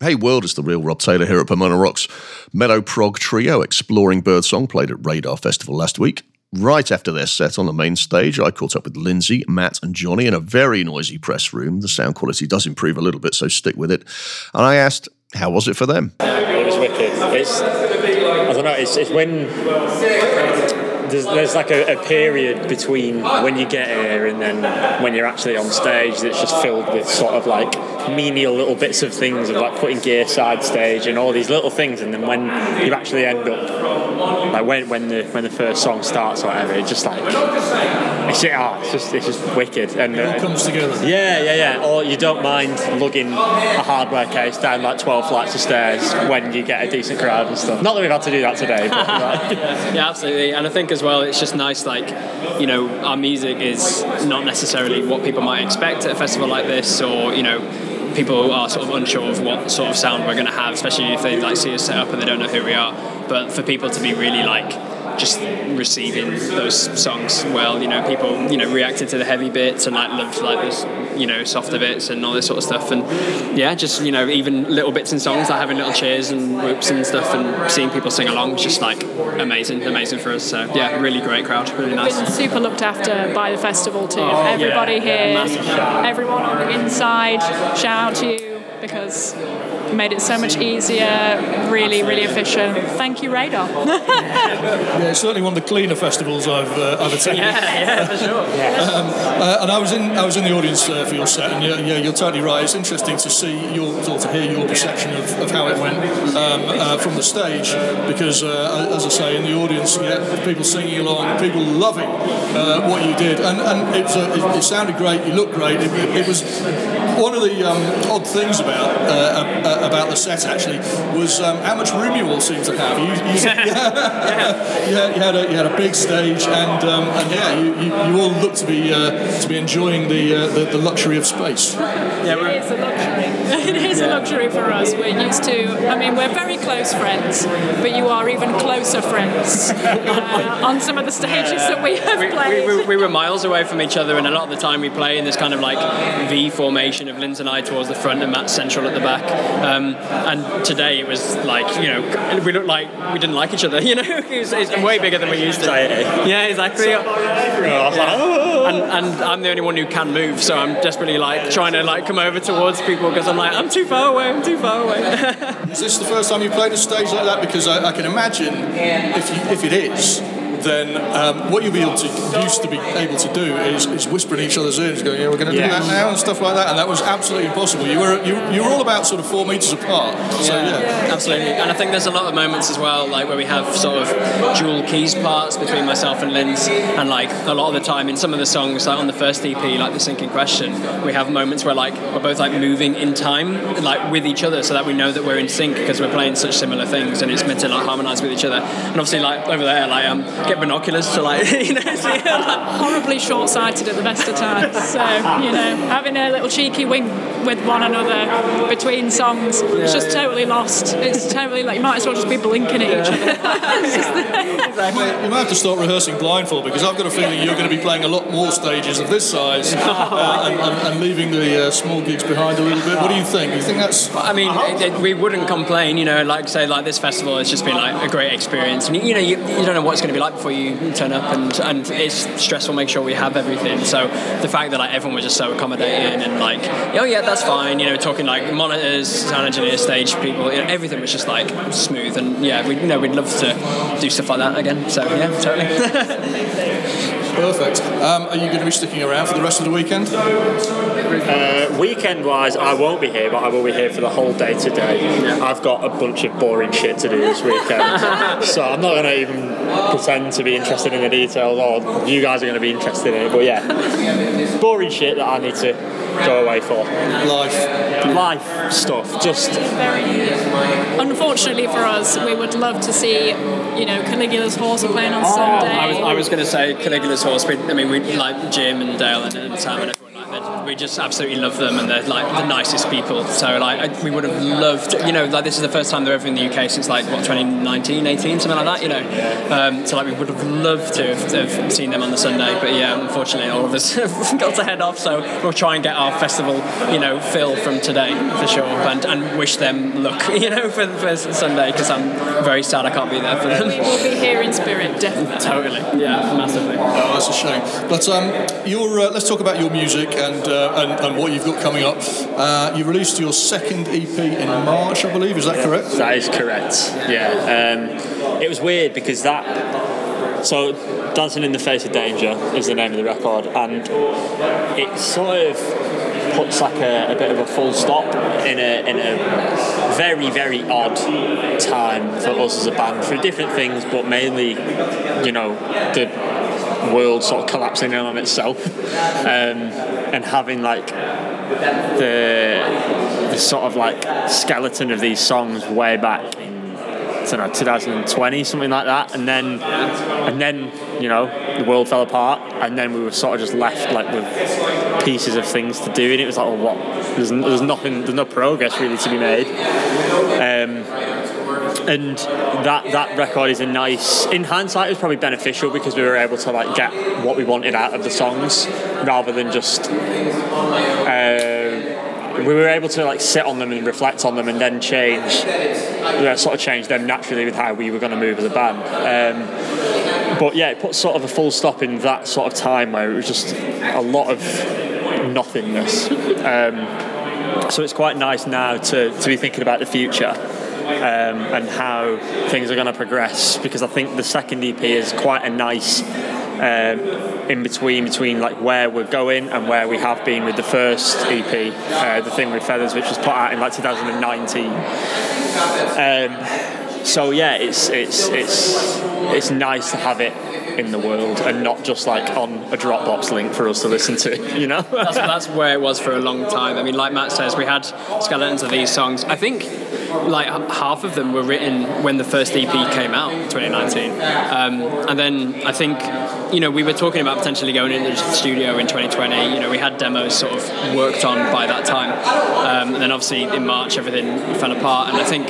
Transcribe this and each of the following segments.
Hey World it's the real Rob Taylor here at Pomona Rocks. Meadow Prog Trio exploring birdsong played at Radar Festival last week. Right after their set on the main stage, I caught up with Lindsay, Matt, and Johnny in a very noisy press room. The sound quality does improve a little bit, so stick with it. And I asked, how was it for them? It was wicked. It's, I don't know, it's, it's when there's, there's like a, a, period between when you get here and then when you're actually on stage that's just filled with sort of like menial little bits of things of like putting gear side stage and all these little things. And then when you actually end up like when, when the when the first song starts or whatever it's just like it's, oh, it's just it's just wicked. And it all uh, comes together. yeah yeah yeah. Or you don't mind lugging a hardware case down like 12 flights of stairs when you get a decent crowd and stuff. Not that we've had to do that today but like. yeah absolutely. And I think as well it's just nice like you know our music is not necessarily what people might expect at a festival like this or you know people are sort of unsure of what sort of sound we're going to have, especially if they like see us set up and they don't know who we are. But for people to be really like just receiving those songs well. You know, people you know reacted to the heavy bits and like loved like those you know softer bits and all this sort of stuff. And yeah, just you know even little bits in songs like having little cheers and whoops and stuff and seeing people sing along was just like amazing, amazing for us. So yeah, really great crowd, really nice. Been super looked after by the festival too. Oh, Everybody yeah. here, everyone on the inside, shout out to you because made it so much easier, really, really efficient. Thank you, Radar. yeah, it's certainly one of the cleaner festivals I've, uh, I've attended. Yeah, yeah, for sure. Um, uh, and I was in I was in the audience uh, for your set, and yeah, yeah, you're totally right. It's interesting to see your or to hear your perception of, of how it went um, uh, from the stage, because uh, as I say, in the audience, yeah, people singing along, people loving uh, what you did, and and it, was, it, it, sounded great. You looked great. It, it was one of the um, odd things about uh, about the set actually was um, how much room you all seem to have. You, you, yeah. yeah, you, had a, you had a big stage, and, um, and yeah, you, you, you, all look to be uh, to be enjoying the, uh, the, the luxury of space. Yeah, it is a luxury. it is a luxury for us. We're used to. I mean, we're very close friends, but you are even closer friends uh, on some of the stages that we have we, played. We, we, we, were miles away from each other, and a lot of the time we play in this kind of like V formation of Linz and I towards the front and Matt central at the back. Um, and today it was like you know we looked like we didn't like each other. You know, it was, it's way bigger than we used to. Yeah, exactly. Yeah. And, and I'm the only one who can move, so I'm desperately like trying to like come over towards people because I'm like I'm too far away. I'm too far away. is this the first time you've played a stage like that? Because I, I can imagine if you, if it is then um, what you'll be able to used to be able to do is, is whisper in each other's ears, going, "Yeah, we're going to yeah. do that now," and stuff like that. And that was absolutely impossible. You were you, you were all about sort of four meters apart. So yeah. yeah, absolutely. And I think there's a lot of moments as well, like where we have sort of dual keys parts between myself and Linz, and like a lot of the time in some of the songs, like on the first EP, like the Sinking Question, we have moments where like we're both like moving in time, like with each other, so that we know that we're in sync because we're playing such similar things, and it's meant to like harmonize with each other. And obviously, like over there, like um, get binoculars to like you know see like, horribly short-sighted at the best of times. So you know, having a little cheeky wink with one another between songs, yeah, it's just yeah. totally lost. It's totally like you might as well just be blinking at each other. exactly. You might have to start rehearsing blindfold because I've got a feeling you're going to be playing a lot more stages of this size uh, and, and, and, leaving the uh, small gigs behind a little bit. What do you think? You think that's? I mean, it, it, we wouldn't complain. You know, like say like this festival has just been like a great experience, and you, you know you, you don't know what it's going to be like before you turn up, and and it's stressful. Make sure we have everything. So the fact that like everyone was just so accommodating and like, oh yeah, that's fine. You know, talking like monitors, sound engineers, stage people, you know, everything was just like smooth. And yeah, we you know we'd love to do stuff like that again. So yeah, totally. Perfect. Um, are you going to be sticking around for the rest of the weekend? Uh, weekend wise, I won't be here, but I will be here for the whole day today. Yeah. I've got a bunch of boring shit to do this weekend, so I'm not going to even pretend to be interested in the details, or you guys are going to be interested in it. But yeah, boring shit that I need to go away for. Life. Life stuff. Just. Unfortunately for us, we would love to see, you know, Caligula's Horse playing on oh, Sunday. I was, I was going to say Caligula's Horse. I mean, we like Jim and Dale and, and Sam and everyone like that we just absolutely love them, and they're like the nicest people. So like we would have loved, you know, like this is the first time they're ever in the UK since like what 2019, 18, something like that, you know. Um, so like we would have loved to have, to have, seen them on the Sunday, but yeah, unfortunately all of us have got to head off. So we'll try and get our festival, you know, fill from today for sure, and, and wish them luck, you know, for, the for Sunday because I'm very sad I can't be there for them. We will be here in spirit, definitely. Totally, yeah, massively. Oh, that's a shame. But um, your, uh, let's talk about your music and, uh, and, and what you've got coming up. Uh, you released your second EP in March, I believe. Is that correct? That is correct. Yeah. Um, it was weird because that. So, Dancing in the Face of Danger is the name of the record, and it sort of puts like a, a bit of a full stop in a, in a very, very odd time for us as a band for different things, but mainly, you know, the world sort of collapsing in on itself um, and having like the, the sort of like skeleton of these songs way back in I don't know 2020 something like that. And then and then you know the world fell apart and then we were sort of just left like with pieces of things to do and it was like well what? There's, there's nothing there's no progress really to be made. Um, and that that record is a nice in hindsight it was probably beneficial because we were able to like get what we wanted out of the songs rather than just uh, we were able to like sit on them and reflect on them and then change uh, sort of change them naturally with how we were going to move as a band. Um, but yeah it put sort of a full stop in that sort of time where it was just a lot of nothingness. Um, so it's quite nice now to, to be thinking about the future um, and how things are going to progress because I think the second EP is quite a nice um, in between between like where we're going and where we have been with the first EP, uh, the thing with feathers, which was put out in like 2019. Um, so yeah, it's it's it's it's nice to have it in the world and not just like on a Dropbox link for us to listen to, you know? that's, that's where it was for a long time. I mean, like Matt says, we had skeletons of these songs. I think like half of them were written when the first EP came out, 2019. Um, and then I think, you know, we were talking about potentially going into the studio in 2020. You know, we had demos sort of worked on by that time. Um, and then obviously in March, everything fell apart. And I think,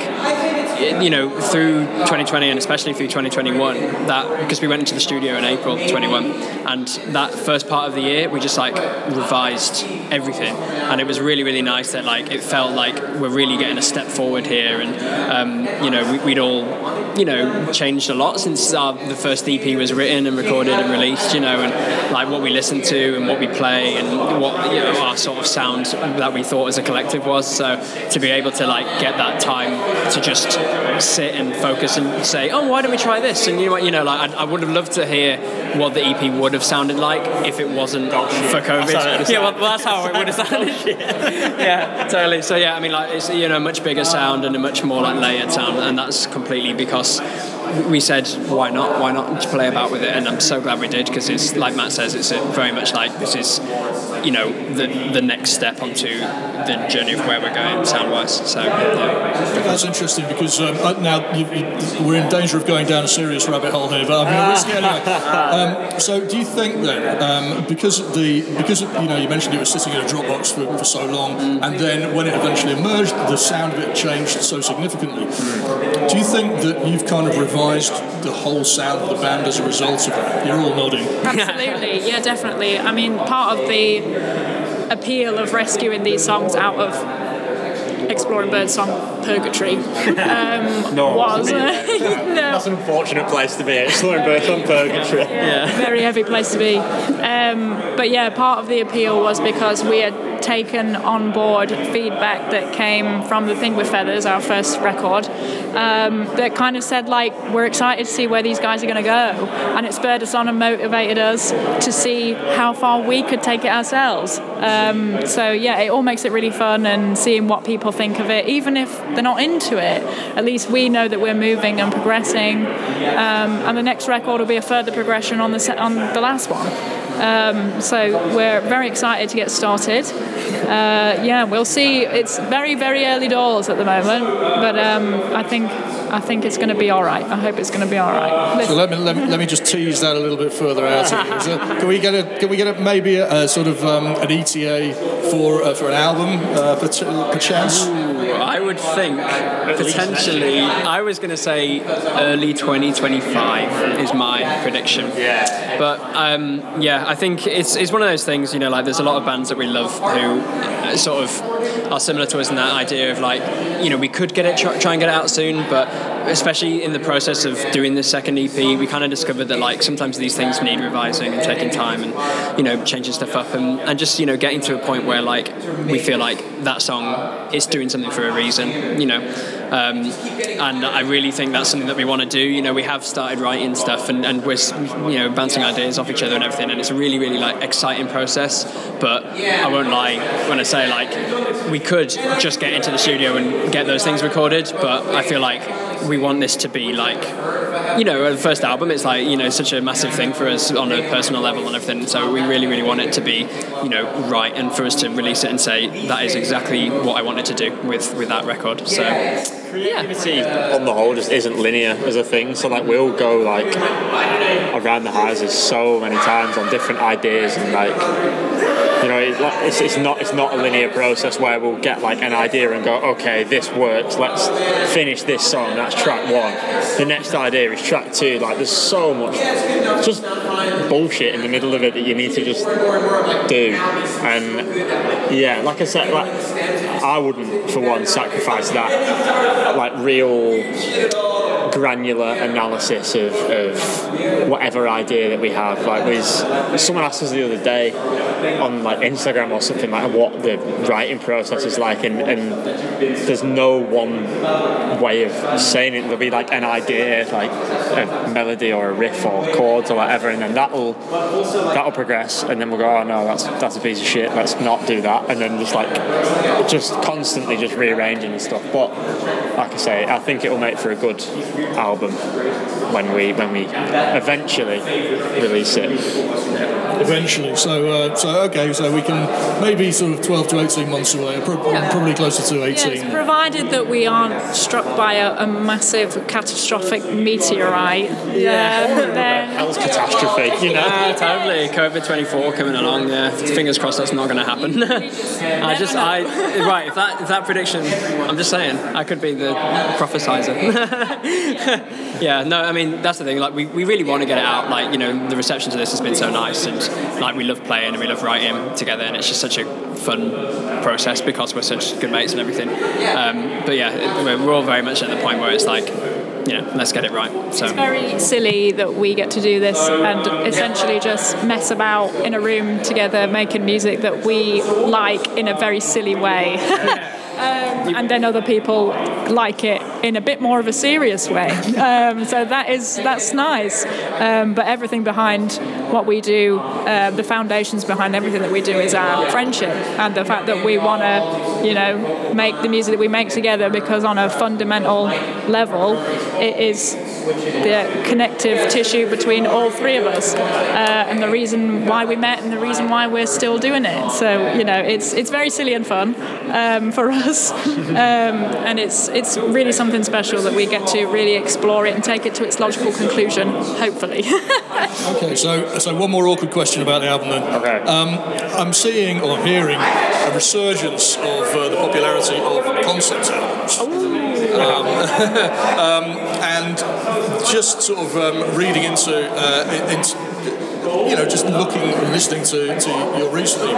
you know, through 2020 and especially through 2021, that because we went into the studio in April 21, and that first part of the year, we just like revised everything. And it was really, really nice that like it felt like we're really getting a step forward here. And, um, you know, we, would all, you know, changed a lot since our, the first EP was written and recorded and released, you know, and like what we listen to and what we play and what you know, our sort of sound that we thought as a collective was. So to be able to like get that time to just sit and focus and say, oh, why don't we try this? And you know what, you know, like I, I would have loved to hear what the EP would have sounded like if it wasn't Oh, for COVID. Yeah, well, that's how it would have sounded. yeah, totally. So yeah, I mean, like it's you know a much bigger sound and a much more like layered sound, and that's completely because we said why not why not play about with it and i'm so glad we did because it's like matt says it's very much like this is you know the the next step onto the journey of where we're going sound wise so yeah. That's interesting because um, uh, now you, you, we're in danger of going down a serious rabbit hole here, but I'm going to risk it anyway. Um, so, do you think then, um, because the because you know you mentioned it was sitting in a Dropbox for, for so long, and then when it eventually emerged, the sound of it changed so significantly. Do you think that you've kind of revised the whole sound of the band as a result of that? You're all nodding. Absolutely, yeah, definitely. I mean, part of the appeal of rescuing these songs out of exploring birdsong purgatory um, No, was no, That's an unfortunate place to be, exploring birdsong purgatory. very heavy place to be. Um, but yeah, part of the appeal was because we had taken on board feedback that came from the thing with feathers, our first record, um, that kind of said like we're excited to see where these guys are going to go, and it spurred us on and motivated us to see how far we could take it ourselves. Um, so yeah, it all makes it really fun and seeing what people think of it, even if they're not into it. At least we know that we're moving and progressing, um, and the next record will be a further progression on the set, on the last one. Um, so we're very excited to get started. Uh, yeah, we'll see. It's very, very early doors at the moment, but um, I think I think it's going to be all right. I hope it's going to be all right. So let me, let me, let me just tease that a little bit further out. So can we get a can we get a, maybe a, a sort of um, an ETA for uh, for an album uh, perchance? Ooh, I would think potentially. I was going to say early 2025 is my prediction. Yeah. But um, yeah, I think it's it's one of those things. You know, like there's a lot of bands that we love who uh, sort of are similar to us in that idea of like, you know, we could get it try, and get it out soon, but especially in the process of doing the second EP, we kind of discovered that like sometimes these things need revising and taking time and you know changing stuff up and, and just you know getting to a point where like we feel like that song is doing something for a reason, you know. Um, and I really think that's something that we want to do. You know, we have started writing stuff and, and we're you know bouncing ideas off each other and everything, and it's a really really like exciting process. But I won't lie when I say like we could just get into the studio and get those things recorded, but I feel like we want this to be like you know the first album it's like you know such a massive thing for us on a personal level and everything. So we really really want it to be you know right and for us to release it and say that is exactly what I wanted to do with with that record. So creativity on the whole just isn't linear as a thing. So like we'll go like around the houses so many times on different ideas and like you know, it's, it's, not it's not a linear process where we'll get like an idea and go, okay, this works. Let's finish this song. That's track one. The next idea is track two. Like, there's so much just bullshit in the middle of it that you need to just do. And yeah, like I said, like I wouldn't for one sacrifice that like real granular analysis of, of whatever idea that we have. Like, was someone asked us the other day on like Instagram or something like what the writing process is like, and, and there's no one way of saying it. There'll be like an idea, like a melody or a riff or chords or whatever, and then that'll that'll progress, and then we'll go, oh no, that's that's a piece of shit. Let's not do that, and then just like just constantly just rearranging and stuff. But like I say, I think it will make for a good album when we when we eventually release it. Eventually, so uh, so okay, so we can maybe sort of twelve to eighteen months away, probably closer to eighteen. Yes, provided that we aren't struck by a, a massive catastrophic meteorite. Yeah, um, then hell's catastrophe, you know. Yeah, totally. COVID twenty four coming along. Yeah, fingers crossed that's not going to happen. I just I right if that if that prediction, I'm just saying I could be the prophesizer. yeah, no, I mean that's the thing. Like we, we really want to get it out. Like you know the reception to this has been so nice, and like we love playing and we love writing together, and it's just such a fun process because we're such good mates and everything. Um, but yeah, we're we're all very much at the point where it's like you know, let's get it right. So it's very silly that we get to do this and essentially just mess about in a room together, making music that we like in a very silly way. Um, and then other people like it in a bit more of a serious way. Um, so that is that's nice. Um, but everything behind what we do, uh, the foundations behind everything that we do is our friendship and the fact that we want to, you know, make the music that we make together because on a fundamental level, it is the connective tissue between all three of us, uh, and the reason why we met and the reason why we're still doing it. So you know, it's it's very silly and fun um, for us, um, and it's it's really something special that we get to really explore it and take it to its logical conclusion. Hopefully. okay, so so one more awkward question about the album then. Okay. Um, I'm seeing or hearing a resurgence of uh, the popularity of concept albums. Um, um, and just sort of um, reading into, uh, into you know, just looking and listening to, to your recent EP,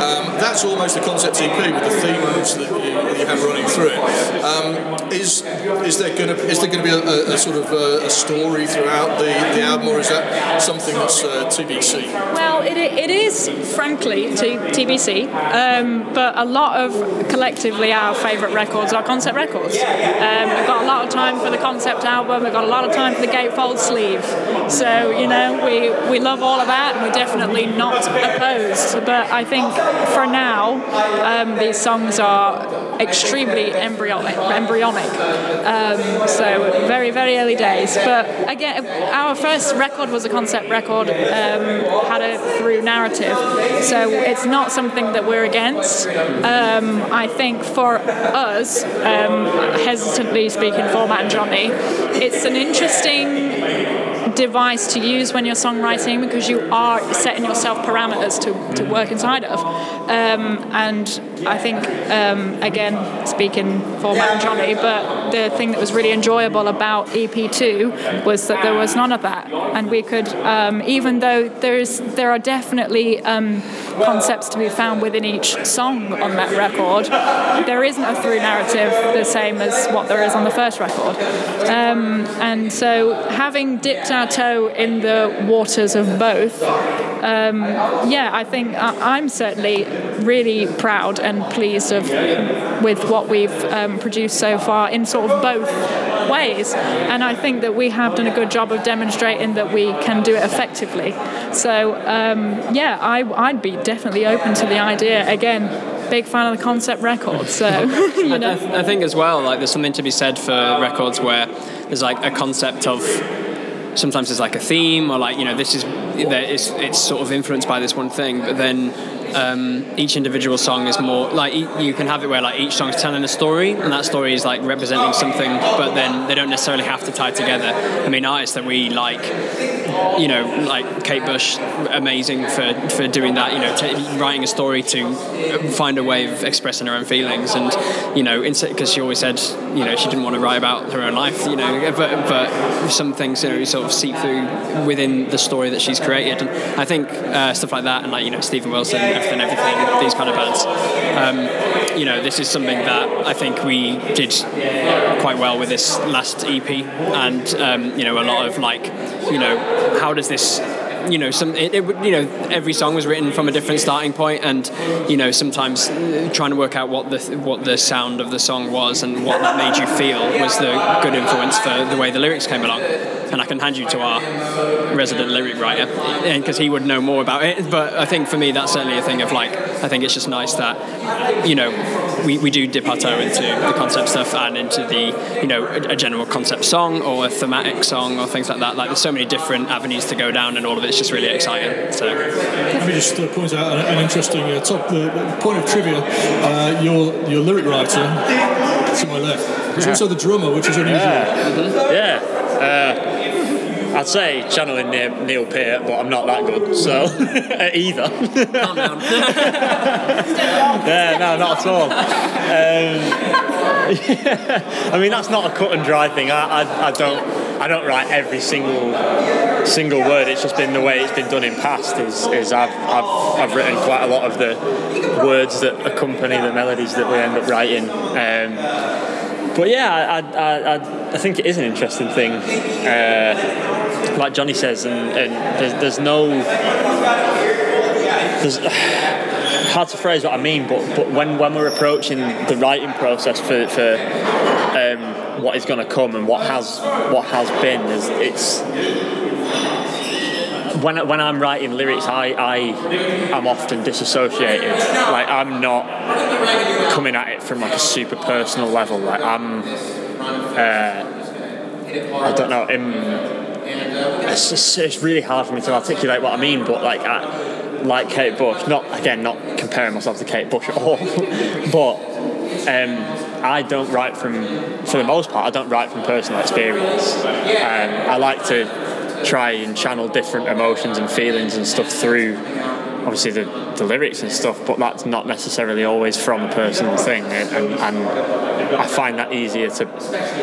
um, that's almost a concept EP with the themes that you, you have running through it. Um, is is there going to is there going to be a, a, sort of a, a, story throughout the, the album, or is that something that's uh, TBC? Well, it, it is frankly t- TBC, um, but a lot of collectively our favourite records are concept records. Um, we've got a lot of time for the concept album. We've got a lot of time for the gatefold sleeve. So you know, we we love all of that, and we're definitely not opposed. But I think for now, um, these songs are extremely embryonic. embryonic. Um, so very, very early days. But again, our first record was a concept record, um, had a through narrative. So it's not something that we're against. Um, I think for us, um, hesitantly speaking for Matt and Johnny, it's an interesting device to use when you're songwriting because you are setting yourself parameters to, to work inside of. Um, and I think, um, again, speaking for Matt and Johnny, but the thing that was really enjoyable about EP2 was that there was none of that. And we could, um, even though there's there are definitely um, concepts to be found within each song on that record, there isn't a through narrative the same as what there is on the first record. Um, and so having dipped our toe in the waters of both, um, yeah, I think I, am certainly really proud and pleased of with what we've um, produced so far in sort of both ways. And I think that we have done a good job of demonstrating that we can do it effectively. So um, yeah, I, I'd be definitely open to the idea again big fan of the concept record. So you know, I, th- I, think as well, like there's something to be said for records where there's like a concept of sometimes there's like a theme or like you know this is it's, it's sort of influenced by this one thing but then um, each individual song is more like you can have it where like each song is telling a story and that story is like representing something but then they don't necessarily have to tie together. I mean artists that we like you know like kate bush amazing for for doing that you know t- writing a story to find a way of expressing her own feelings and you know because she always said you know she didn't want to write about her own life you know but but some things you know sort of seep through within the story that she's created. And i think uh, stuff like that and like you know Steven Wilson and everything, these kind of bands. Um, you know, this is something that I think we did quite well with this last EP, and um, you know, a lot of like, you know, how does this you know some it, it, you know every song was written from a different starting point and you know sometimes trying to work out what the what the sound of the song was and what that made you feel was the good influence for the way the lyrics came along and I can hand you to our resident lyric writer, because he would know more about it. But I think for me, that's certainly a thing of like, I think it's just nice that, you know, we, we do dip our toe into the concept stuff and into the, you know, a, a general concept song or a thematic song or things like that. Like, there's so many different avenues to go down, and all of it's just really exciting. So, let me just uh, point out an, an interesting uh, top uh, point of trivia. Uh, your your lyric writer to my left is also the drummer, which is unusual. Yeah. Mm-hmm. yeah. I'd say channeling Neil, Neil Peart, but I'm not that good, so either. Calm down. yeah, no, not at all. Um, yeah. I mean, that's not a cut and dry thing. I, I, I, don't. I don't write every single single word. It's just been the way it's been done in past. Is, is I've, I've, I've written quite a lot of the words that accompany the melodies that we end up writing. Um, but yeah, I, I, I, I, think it is an interesting thing. Uh, like Johnny says, and, and there's, there's no. There's, hard to phrase what I mean, but but when, when we're approaching the writing process for, for um, what is going to come and what has what has been, it's when, when I'm writing lyrics, I, I am often disassociated. Like I'm not coming at it from like a super personal level. Like I'm, uh, I don't know. In, it's, just, it's really hard for me to articulate what I mean, but like I, like Kate Bush, not again, not comparing myself to Kate Bush at all, but. Um, I don't write from, for the most part, I don't write from personal experience. Um, I like to try and channel different emotions and feelings and stuff through obviously the, the lyrics and stuff, but that's not necessarily always from a personal thing. And, and, and, I find that easier to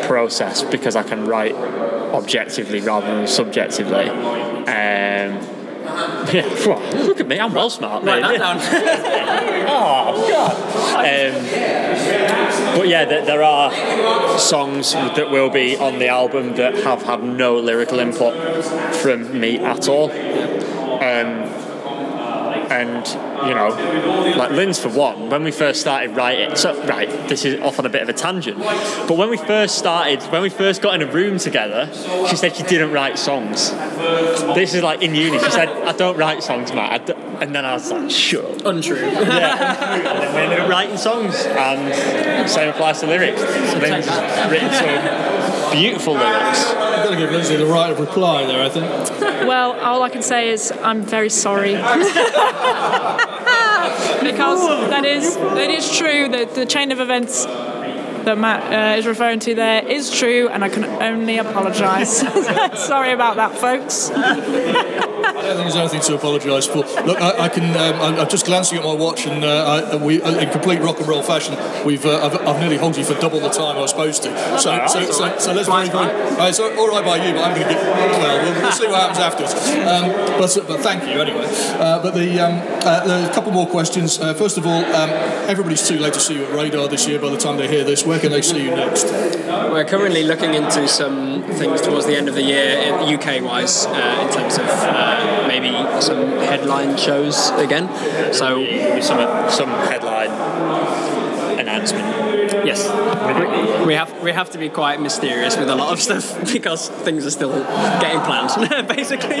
process because I can write objectively rather than subjectively. Um, yeah, look at me, I'm well smart. Write that down. oh, God. Um, but yeah, there are songs that will be on the album that have had no lyrical input from me at all. Um, and you know, like Linz for one. When we first started writing, so right, this is off on a bit of a tangent, but when we first started, when we first got in a room together, she said she didn't write songs. This is like in uni. She said, "I don't write songs, Matt," I d-" and then I was like, "Shut up." Untrue. Yeah, and then we ended up writing songs, and same applies to lyrics. Lynn's written some beautiful lyrics. I've got to give Lindsay the right of reply there, I think. Well, all I can say is I'm very sorry. because that is that is true that the chain of events that Matt uh, is referring to there is true, and I can only apologise. sorry about that, folks. I don't think there's anything to apologise for. Look, I, I can. Um, I'm, I'm just glancing at my watch, and uh, I, we, uh, in complete rock and roll fashion, we've. Uh, I've, I've nearly held you for double the time I was supposed to. So, so, so, so let's very, very. Uh, it's all right by you, but I'm going to get. Well, we'll, we'll see what happens afterwards. Um, but, but thank you anyway. Uh, but the um, uh, there's a couple more questions. Uh, first of all, um, everybody's too late to see you at Radar this year. By the time they hear this, where can they see you next? We're currently looking into some things towards the end of the year, UK wise, uh, in terms of uh, maybe some headline shows again. So, Some some headline announcement. Yes, we, we have we have to be quite mysterious with a lot of stuff because things are still getting planned, basically.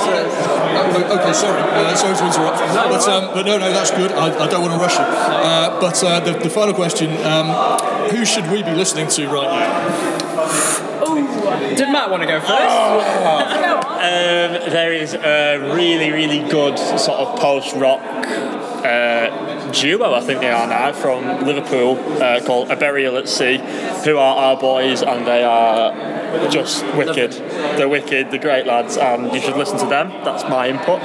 Oh, okay, sorry. Uh, sorry to interrupt. But, um, but no, no, that's good. I, I don't want to rush you. Uh, but uh, the, the final question um, who should we be listening to right now? Did Matt want to go first? Um, there is a really, really good sort of post rock uh, duo, I think they are now, from Liverpool uh, called A Burial at Sea, who are our boys and they are just wicked. They're wicked, they're great lads, and you should listen to them. That's my input.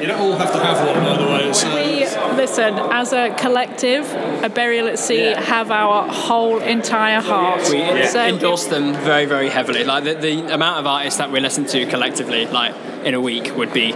You don't all have to have one, by the way. It's, uh, We listen as a collective. A burial at sea have our whole entire heart. We So endorse them very, very heavily. Like the, the amount of artists that we listen to collectively, like in a week, would be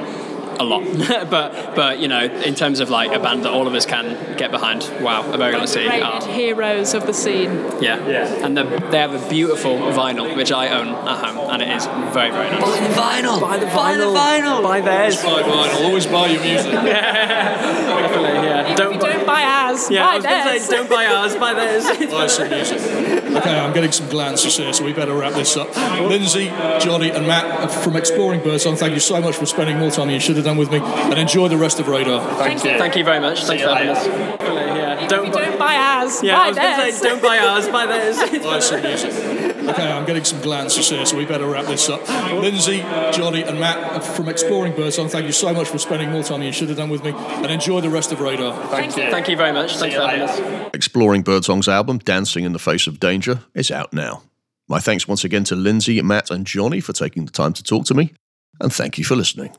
a lot. but but you know, in terms of like a band that all of us can get behind, wow, a very let's are- ah. heroes of the scene. yeah, Yeah. And the, they have a beautiful vinyl which I own at home, and it is very very nice. the vinyl. Buy the vinyl. Buy the vinyl. Buy theirs. buy vinyl. Always buy your music. Definitely, yeah. Don't, Don't buy. don't buy ours. Yeah, buy I was going to theirs. say, don't buy ours, buy theirs. buy some music. Okay, I'm getting some glances here, so we better wrap this up. Lindsay, Johnny, and Matt from Exploring Birdsong, thank you so much for spending more time than you should have done with me, and enjoy the rest of Radar. Thank you. Thank you very much. Thanks you for having us. Yeah. Don't buy. Don't buy ours. Yeah, I buy was going to theirs. say, don't buy ours, buy theirs. Buy some music. Okay, I'm getting some glances here, so we better wrap this up. Lindsay, Johnny, and Matt uh, from Exploring Birdsong, thank you so much for spending more time than you should have done with me, and enjoy the rest of Radar. Thank you. Thank you very much. Thanks for having us. Exploring Birdsong's album, Dancing in the Face of Danger, is out now. My thanks once again to Lindsay, Matt, and Johnny for taking the time to talk to me, and thank you for listening.